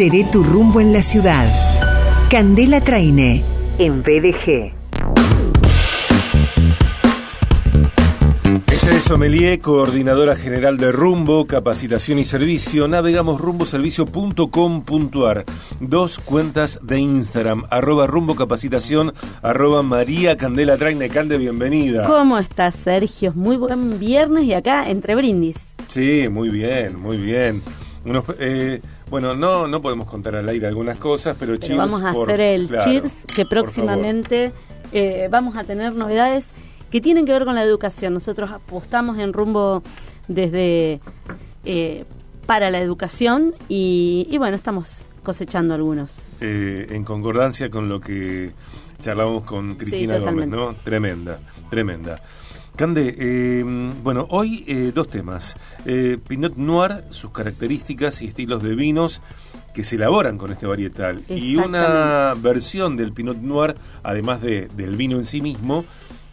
Seré tu rumbo en la ciudad. Candela Traine, en BDG. Ella es Sommelier, coordinadora general de Rumbo, Capacitación y Servicio. Navegamos rumboservicio.com.ar. Dos cuentas de Instagram, arroba rumbo capacitación, arroba María Candela Traine. Cande, bienvenida. ¿Cómo estás, Sergio? Muy buen viernes y acá entre brindis. Sí, muy bien, muy bien. Unos, eh, bueno, no, no podemos contar al aire algunas cosas, pero, pero vamos a hacer el cheers que próximamente eh, vamos a tener novedades que tienen que ver con la educación. Nosotros apostamos en rumbo desde eh, para la educación y, bueno, estamos cosechando algunos. Eh, en concordancia con lo que charlamos con Cristina Gómez, ¿no? Tremenda, tremenda. Cande, eh, bueno, hoy eh, dos temas. Eh, Pinot Noir, sus características y estilos de vinos que se elaboran con este varietal. Y una versión del Pinot Noir, además de, del vino en sí mismo,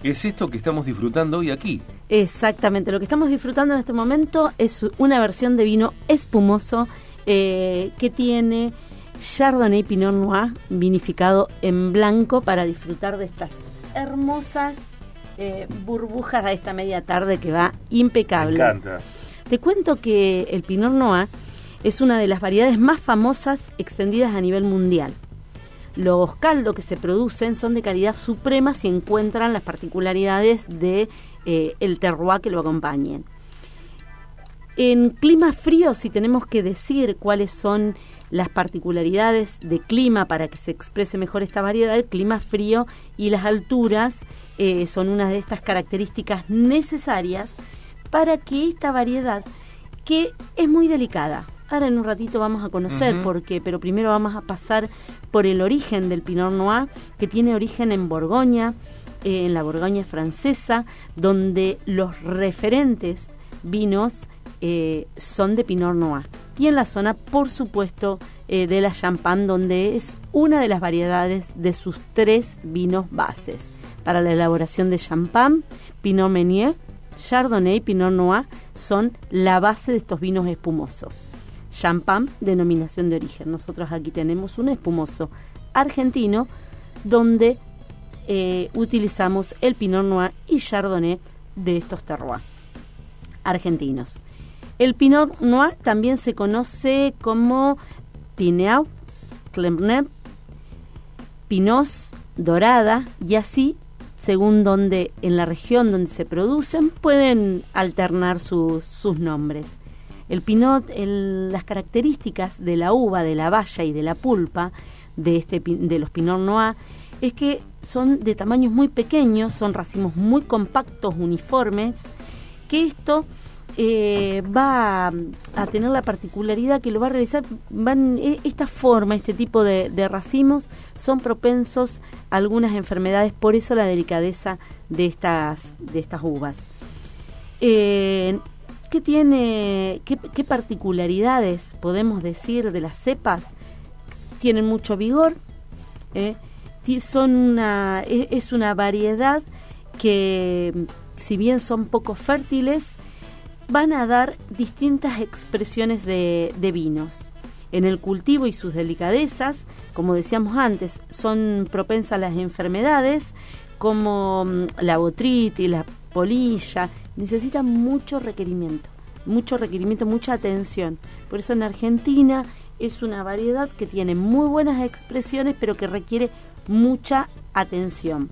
es esto que estamos disfrutando hoy aquí. Exactamente, lo que estamos disfrutando en este momento es una versión de vino espumoso que tiene Chardonnay Pinot Noir vinificado en blanco para disfrutar de estas hermosas eh, burbujas a esta media tarde que va impecable. Me encanta. Te cuento que el Pinot Noir es una de las variedades más famosas extendidas a nivel mundial. Los caldos que se producen son de calidad suprema si encuentran las particularidades de eh, el terroir que lo acompañen. En clima frío, si tenemos que decir cuáles son las particularidades de clima para que se exprese mejor esta variedad, el clima frío y las alturas eh, son una de estas características necesarias para que esta variedad, que es muy delicada, ahora en un ratito vamos a conocer por qué, pero primero vamos a pasar por el origen del Pinot Noir, que tiene origen en Borgoña, eh, en la Borgoña francesa, donde los referentes vinos eh, son de Pinot Noir y en la zona, por supuesto, eh, de la Champagne, donde es una de las variedades de sus tres vinos bases. Para la elaboración de Champagne, Pinot Meunier, Chardonnay y Pinot Noir son la base de estos vinos espumosos. Champagne, denominación de origen. Nosotros aquí tenemos un espumoso argentino donde eh, utilizamos el Pinot Noir y Chardonnay de estos terroirs argentinos. El Pinot Noir también se conoce como Pinot, Clermont, Pinot Dorada y así, según donde en la región donde se producen, pueden alternar sus nombres. El Pinot, las características de la uva, de la valla y de la pulpa de, este, de los Pinot Noir es que son de tamaños muy pequeños, son racimos muy compactos, uniformes, que esto eh, va a tener la particularidad que lo va a realizar, e, esta forma, este tipo de, racimos son propensos a algunas enfermedades, por eso la delicadeza de estas, de estas uvas. Eh, ¿Qué tiene, qué, particularidades podemos decir de las cepas? Tienen mucho vigor, eh, son una, e, es una variedad que si bien son poco fértiles, van a dar distintas expresiones de, vinos. En el cultivo y sus delicadezas, como decíamos antes, son propensas a las enfermedades como mm, la botritis, la polilla, necesitan mucho requerimiento, mucho requerimiento, mucha atención. Por eso en Argentina es una variedad que tiene muy buenas expresiones, pero que requiere mucha atención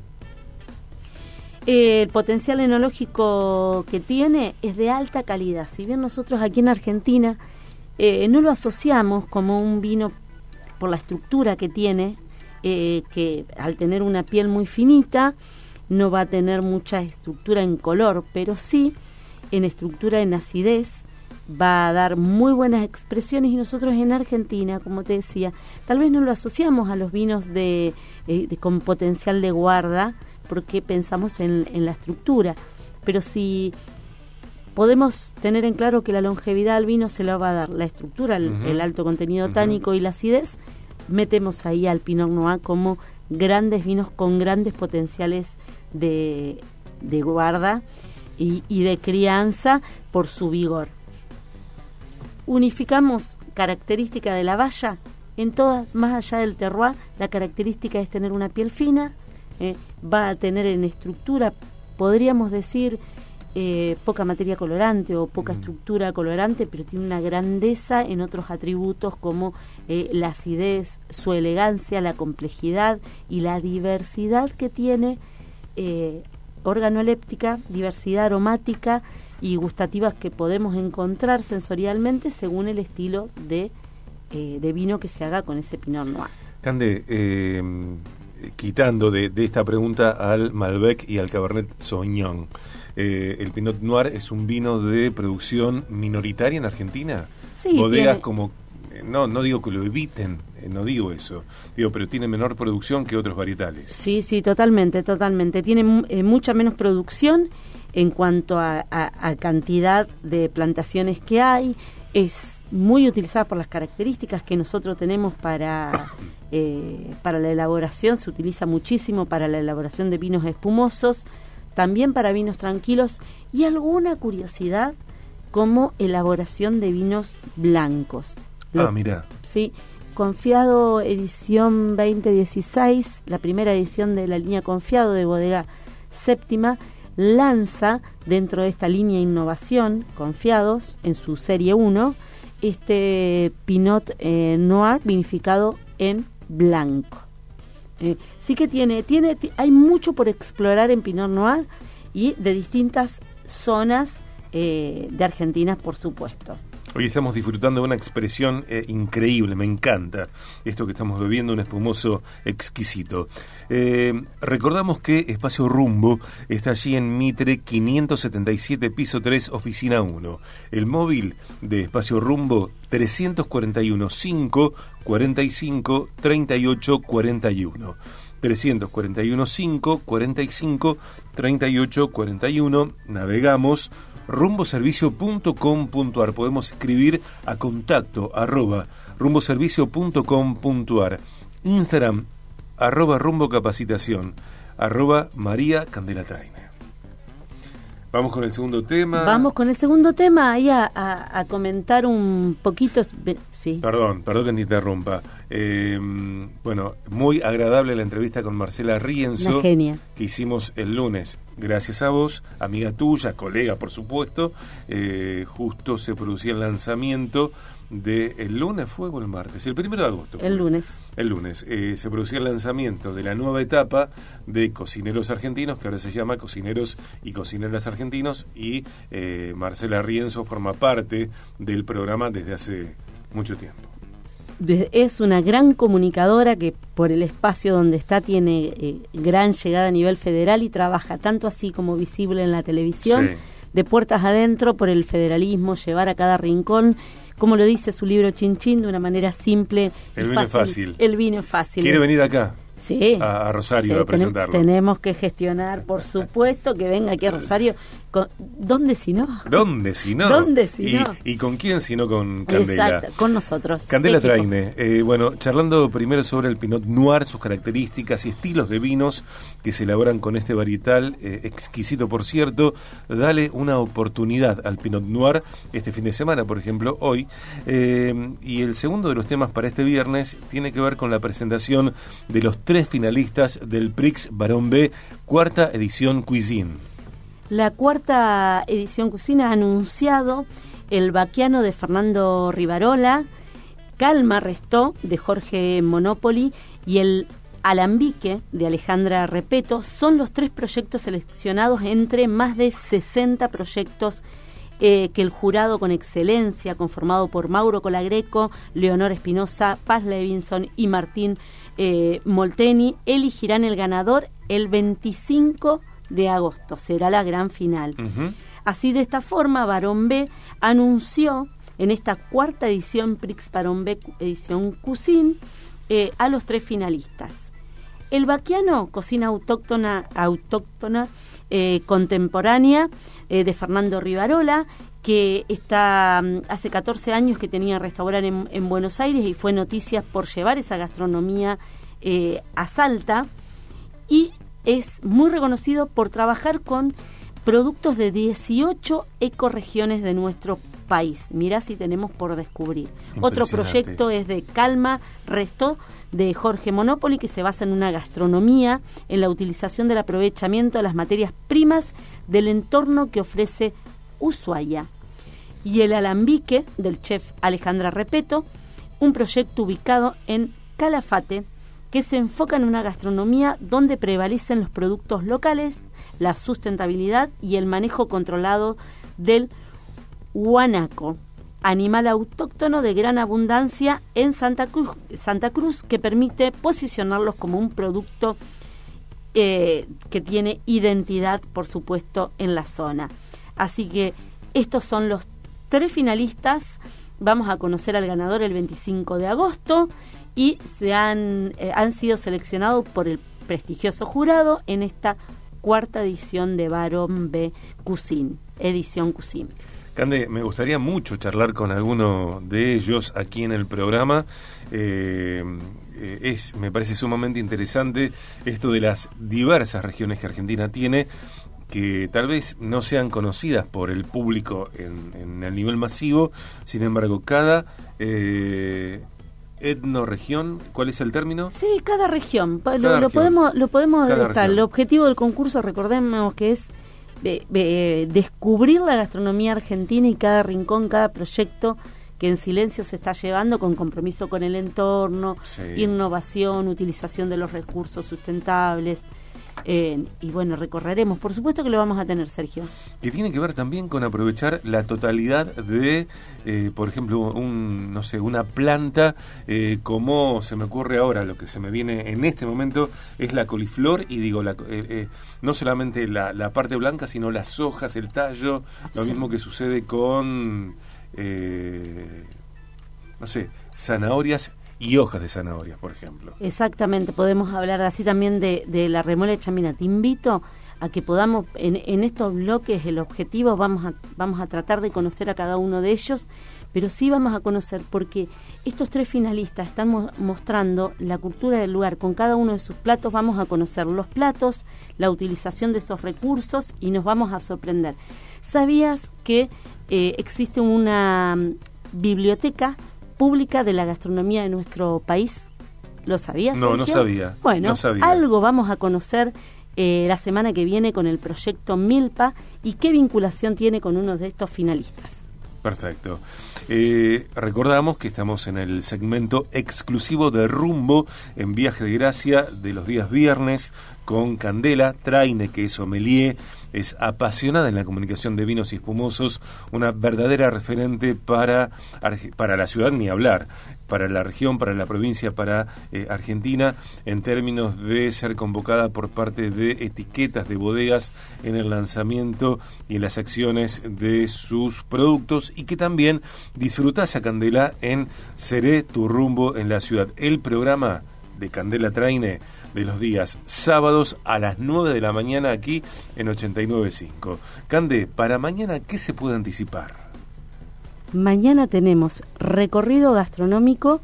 el potencial enológico que tiene es de alta calidad. Si bien nosotros aquí en Argentina eh, no lo asociamos como un vino por la estructura que tiene, eh, que al tener una piel muy finita no va a tener mucha estructura en color, pero sí en estructura en acidez va a dar muy buenas expresiones y nosotros en Argentina, como te decía, tal vez no lo asociamos a los vinos de, eh, de con potencial de guarda, porque pensamos en, la estructura. Pero si podemos tener en claro que la longevidad al vino se la va a dar la estructura, el, alto contenido tánico y la acidez, metemos ahí al Pinot Noir como grandes vinos con grandes potenciales de, guarda y, y, de crianza por su vigor. Unificamos característica de la valla en todas, más allá del terroir, la característica es tener una piel fina, eh, va a tener en estructura, podríamos decir, eh, poca materia colorante o poca estructura colorante, pero tiene una grandeza en otros atributos como eh, la acidez, su elegancia, la complejidad y la diversidad que tiene eh, organoléptica, diversidad aromática y gustativas que podemos encontrar sensorialmente según el estilo de, de vino que se haga con ese Pinot Noir. Cande, quitando de, de, esta pregunta al Malbec y al Cabernet Sauvignon, eh, el Pinot Noir es un vino de producción minoritaria en Argentina. Sí, Bodegas como eh, no, no digo que lo eviten, eh, no digo eso, digo, pero tiene menor producción que otros varietales. Sí, sí, totalmente, totalmente. Tiene mucha menos producción en cuanto a, cantidad de plantaciones que hay. Es muy utilizada por las características que nosotros tenemos para, para la elaboración. Se utiliza muchísimo para la elaboración de vinos espumosos también para vinos tranquilos y alguna curiosidad como elaboración de vinos blancos. Ah, mira. Sí, Confiado edición 2016, la primera edición de la línea Confiado de Bodega Séptima, lanza dentro de esta línea innovación, Confiados, en su serie 1, este Pinot eh, Noir vinificado en blanco. Eh, sí que tiene, tiene, hay mucho por explorar en Pinot Noir y de distintas zonas eh, de Argentina, por supuesto. Hoy estamos disfrutando de una expresión eh, increíble, me encanta esto que estamos bebiendo, un espumoso exquisito. Eh, recordamos que Espacio Rumbo está allí en Mitre 577, piso 3, oficina 1. El móvil de Espacio Rumbo 341 5 45 38 41. 341 5 45 38 41. Navegamos rumboservicio.com.ar. Podemos escribir a contacto arroba rumboservicio.com.ar. Instagram arroba rumbo capacitación arroba María Candela Traine. Vamos con el segundo tema. Vamos con el segundo tema, ahí a, comentar un poquito. Sí. Perdón, perdón que te interrumpa. Eh, bueno, muy agradable la entrevista con Marcela Rienzo. que hicimos el lunes. Gracias a vos, amiga tuya, colega por supuesto. Eh, justo se producía el lanzamiento de el lunes fue o el martes, el primero de agosto. El lunes. El lunes eh, se producía el lanzamiento de la nueva etapa de Cocineros Argentinos, que ahora se llama Cocineros y Cocineras Argentinos, y eh, Marcela Rienzo forma parte del programa desde hace mucho tiempo. es una gran comunicadora que por el espacio donde está tiene eh, gran llegada a nivel federal y trabaja tanto así como visible en la televisión, de puertas adentro por el federalismo, llevar a cada rincón como lo dice su libro Chin Chin, de una manera simple. El vino es fácil. El vino es fácil. ¿Quiere venir acá? Sí. A, Rosario a presentarlo. Tenemos que gestionar, por supuesto, que venga aquí a Rosario. ¿Dónde si no? ¿Dónde si no? ¿Dónde si no? ¿Y con quién si no con Candela? Exacto, con nosotros. Candela Traine. Eh, bueno, charlando primero sobre el Pinot Noir, sus características y estilos de vinos que se elaboran con este varietal, eh, exquisito por cierto. Dale una oportunidad al Pinot Noir este fin de semana, por ejemplo, hoy. Eh, y el segundo de los temas para este viernes tiene que ver con la presentación de los tres finalistas del Prix Barón B, cuarta edición Cuisine. La cuarta edición Cuisine ha anunciado el vaquiano de Fernando Rivarola, Calma Restó de Jorge Monopoli y el Alambique de Alejandra Repeto. Son los tres proyectos seleccionados entre más de 60 proyectos eh, que el jurado con excelencia, conformado por Mauro Colagreco, Leonor Espinosa, Paz Levinson y Martín eh, Molteni, elegirán el ganador el 25 de agosto. Será la gran final. Así, de esta forma, Barón B anunció en esta cuarta edición Prix Barón B edición Cuisine eh, a los tres finalistas. El vaquiano, cocina autóctona, autóctona eh, contemporánea eh, de Fernando Rivarola, que está mm, hace 14 años que tenía restaurante en, en, Buenos Aires y fue noticia por llevar esa gastronomía a Salta. Y es muy reconocido por trabajar con productos de 18 ecoregiones de nuestro país. Mirá si tenemos por descubrir. Otro proyecto es de Calma Resto de Jorge Monopoli que se basa en una gastronomía, en la utilización del aprovechamiento de las materias primas del entorno que ofrece Ushuaia. Y el alambique del chef Alejandra Repeto, un proyecto ubicado en Calafate que se enfoca en una gastronomía donde prevalecen los productos locales, la sustentabilidad y el manejo controlado del guanaco, animal autóctono de gran abundancia en Santa Cruz, Santa Cruz que permite posicionarlos como un producto eh, que tiene identidad, por supuesto, en la zona. Así que estos son los tres finalistas. Vamos a conocer al ganador el 25 de agosto y se han, eh, han sido seleccionados por el prestigioso jurado en esta cuarta edición de Barón B Cusin, edición Cusin. Cande, me gustaría mucho charlar con alguno de ellos aquí en el programa. Eh, eh, es, me parece sumamente interesante esto de las diversas regiones que Argentina tiene que tal vez no sean conocidas por el público en, el nivel masivo, sin embargo, cada eh, etnoregión, ¿cuál es el término? Sí, cada región. lo, podemos, lo podemos estar. El objetivo del concurso, recordemos que es descubrir la gastronomía argentina y cada rincón, cada proyecto que en silencio se está llevando con compromiso con el entorno, innovación, utilización de los recursos sustentables. Eh, y bueno, recorreremos. Por supuesto que lo vamos a tener, Sergio. Que tiene que ver también con aprovechar la totalidad de, eh, por ejemplo, un, no sé, una planta, eh, como se me ocurre ahora, lo que se me viene en este momento es la coliflor, y digo, la, no solamente la, parte blanca, sino las hojas, el tallo, lo mismo que sucede con, no sé, zanahorias y hojas de zanahoria, por ejemplo. Exactamente, podemos hablar así también de, de la remole chamina. Te invito a que podamos, en, en, estos bloques, el objetivo, vamos a, vamos a tratar de conocer a cada uno de ellos, pero sí vamos a conocer porque estos tres finalistas están mostrando la cultura del lugar. Con cada uno de sus platos vamos a conocer los platos, la utilización de esos recursos y nos vamos a sorprender. ¿Sabías que eh, existe una mm, biblioteca pública de la gastronomía de nuestro país. ¿Lo sabías? No, no sabía. Bueno, algo vamos a conocer eh, la semana que viene con el proyecto Milpa y qué vinculación tiene con uno de estos finalistas. Perfecto. Eh, recordamos que estamos en el segmento exclusivo de Rumbo en Viaje de Gracia de los días viernes con Candela Traine, que es sommelier, es apasionada en la comunicación de vinos y espumosos, una verdadera referente para, para la ciudad, ni hablar, para la región, para la provincia, para eh, Argentina, en términos de ser convocada por parte de etiquetas de bodegas en el lanzamiento y en las acciones de sus productos y que también disfrutás a Candela en Seré tu rumbo en la ciudad. El programa de Candela Traine de los días sábados a las 9 de la mañana aquí en 89.5. Cande, para mañana, ¿qué se puede anticipar? Mañana tenemos recorrido gastronómico,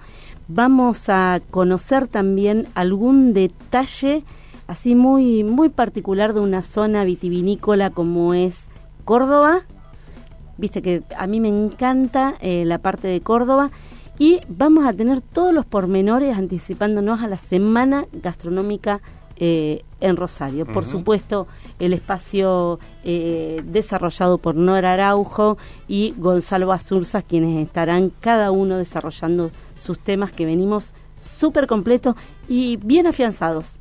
vamos a conocer también algún detalle así muy, muy particular de una zona vitivinícola como es Córdoba. Viste que a mí me encanta eh, la parte de Córdoba y vamos a tener todos los pormenores anticipándonos a la semana gastronómica eh, en Rosario. Por supuesto, el espacio eh, desarrollado por Nora Araujo y Gonzalo Azurza, quienes estarán cada uno desarrollando sus temas que venimos súper completos y bien afianzados.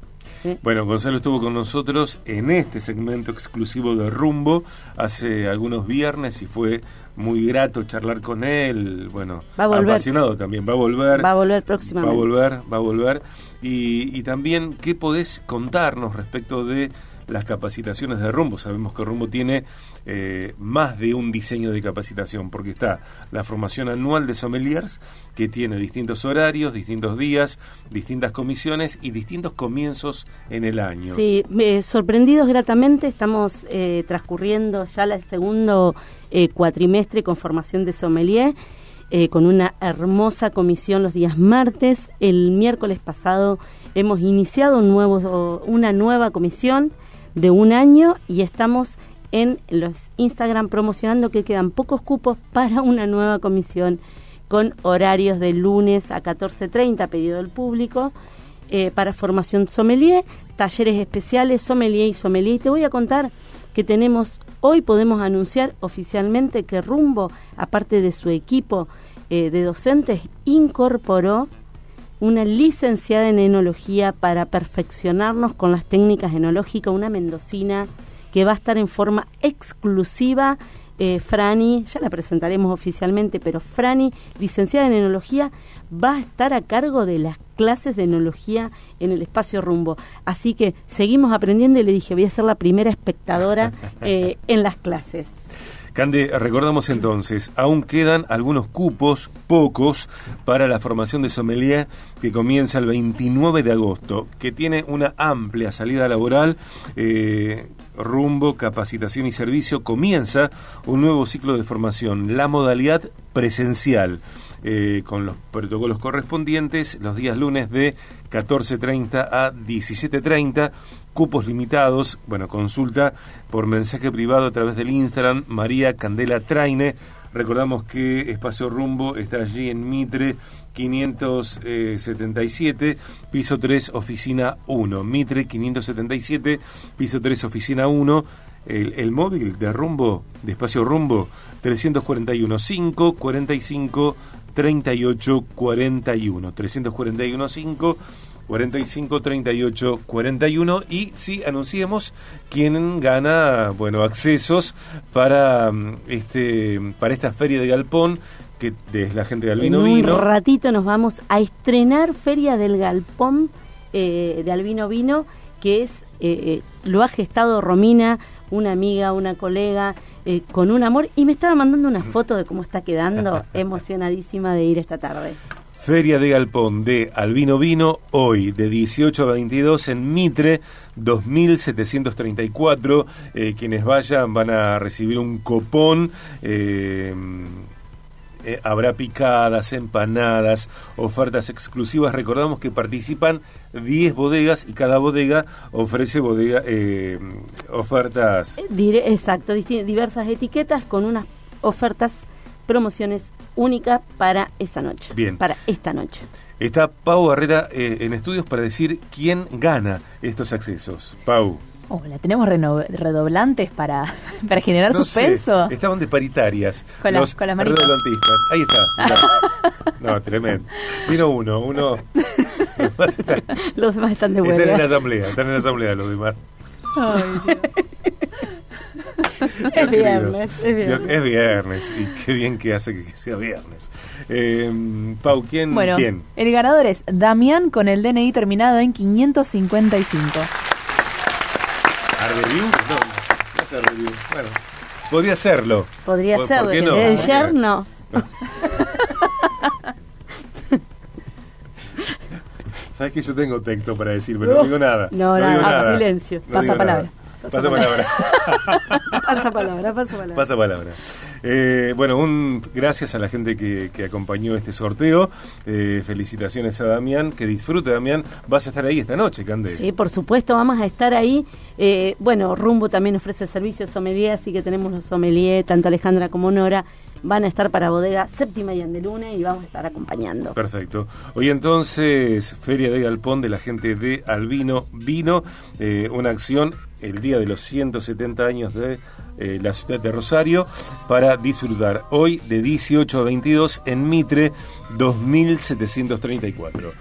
Bueno, Gonzalo estuvo con nosotros en este segmento exclusivo de Rumbo hace algunos viernes y fue muy grato charlar con él. Bueno, apasionado también. Va a volver. Va a volver próximamente. Va a volver, va a volver. Y, y también, ¿qué podés contarnos respecto de las capacitaciones de Rumbo. Sabemos que Rumbo tiene eh, más de un diseño de capacitación, porque está la formación anual de sommeliers, que tiene distintos horarios, distintos días, distintas comisiones y distintos comienzos en el año. Sí, sorprendidos gratamente, estamos eh, transcurriendo ya el segundo eh, cuatrimestre con formación de sommelier. con una hermosa comisión los días martes. El miércoles pasado hemos iniciado un nuevo, una nueva comisión de un año y estamos en los Instagram promocionando que quedan pocos cupos para una nueva comisión con horarios de lunes a 14.30, pedido del público, eh, para formación sommelier, talleres especiales, sommelier y sommelier. Y te voy a contar que tenemos, hoy podemos anunciar oficialmente que Rumbo, aparte de su equipo eh, de docentes, incorporó una licenciada en enología para perfeccionarnos con las técnicas enológicas, una mendocina que va a estar en forma exclusiva. Eh, Frani, ya la presentaremos oficialmente, pero Frani, licenciada en enología, va a estar a cargo de las clases de enología en el espacio rumbo. Así que seguimos aprendiendo y le dije, voy a ser la primera espectadora eh, en las clases. Cande, recordamos entonces, aún quedan algunos cupos, pocos, para la formación de sommelier que comienza el 29 de agosto, que tiene una amplia salida laboral. Eh, rumbo, capacitación y servicio, comienza un nuevo ciclo de formación, la modalidad presencial. Eh, con los protocolos correspondientes los días lunes de 14.30 a 17.30, cupos limitados, bueno, consulta por mensaje privado a través del Instagram María Candela Traine. Recordamos que Espacio Rumbo está allí en Mitre 577, piso 3, oficina 1. Mitre 577, piso 3, oficina 1. El, el, móvil de rumbo, de espacio rumbo, 341 5 45 38 41. 341 5 45 38 41 y sí anunciemos quién gana bueno accesos para mm, este para esta feria de galpón que es la gente de Albino Vino. Un ratito nos vamos a estrenar Feria del Galpón eh, de Albino Vino, que es eh, eh, lo ha gestado Romina, una amiga, una colega, con un amor, y me estaba mandando una foto de cómo está quedando, emocionadísima de ir esta tarde. Feria de Galpón de Albino Vino, hoy de 18 a 22 en Mitre, 2734. quienes vayan van a recibir un copón. Eh, eh, habrá picadas, empanadas, ofertas exclusivas. Recordamos que participan 10 bodegas y cada bodega ofrece bodega, eh, ofertas. Eh, exacto, diversas etiquetas con unas ofertas, promociones únicas para esta noche. Bien. Para esta noche. Está Pau Barrera en estudios para decir quién gana estos accesos. Pau. Hola, ¿tenemos redoblantes para, para generar suspenso? estaban de paritarias. Con, los con las redoblantistas. Ahí está. no, tremendo. Vino uno, uno. los demás están de vuelta. Están en la asamblea, están en la asamblea los demás. Ay, Dios. es viernes, es viernes. Es viernes y qué bien que hace que sea viernes. Eh, Pau, ¿quién, bueno, ¿quién? El ganador es Damián con el DNI terminado en 555. ¿Review? No, no es review. Bueno, podría serlo. Podría ¿Por, serlo. ¿por qué no? El yerno. Sabes que yo tengo texto para decir, pero no digo nada. No, no, no, digo ah, nada. silencio. No pasa palabra. nada. Pasa palabra. pasa palabra, pasa palabra. Pasa palabra. Eh, bueno, un gracias a la gente que, que acompañó este sorteo. Eh, felicitaciones a Damián. Que disfrute, Damián. Vas a estar ahí esta noche, Cande. Sí, por supuesto, vamos a estar ahí. Eh, bueno, Rumbo también ofrece servicios sommelier, así que tenemos los sommelier, tanto Alejandra como Nora van a estar para bodega séptima y Andelune y vamos a estar acompañando. Perfecto. Hoy entonces, Feria de Galpón de la gente de Albino Vino, eh, una acción el día de los 170 años de eh, la ciudad de Rosario para disfrutar hoy de 18 a 22 en Mitre 2734.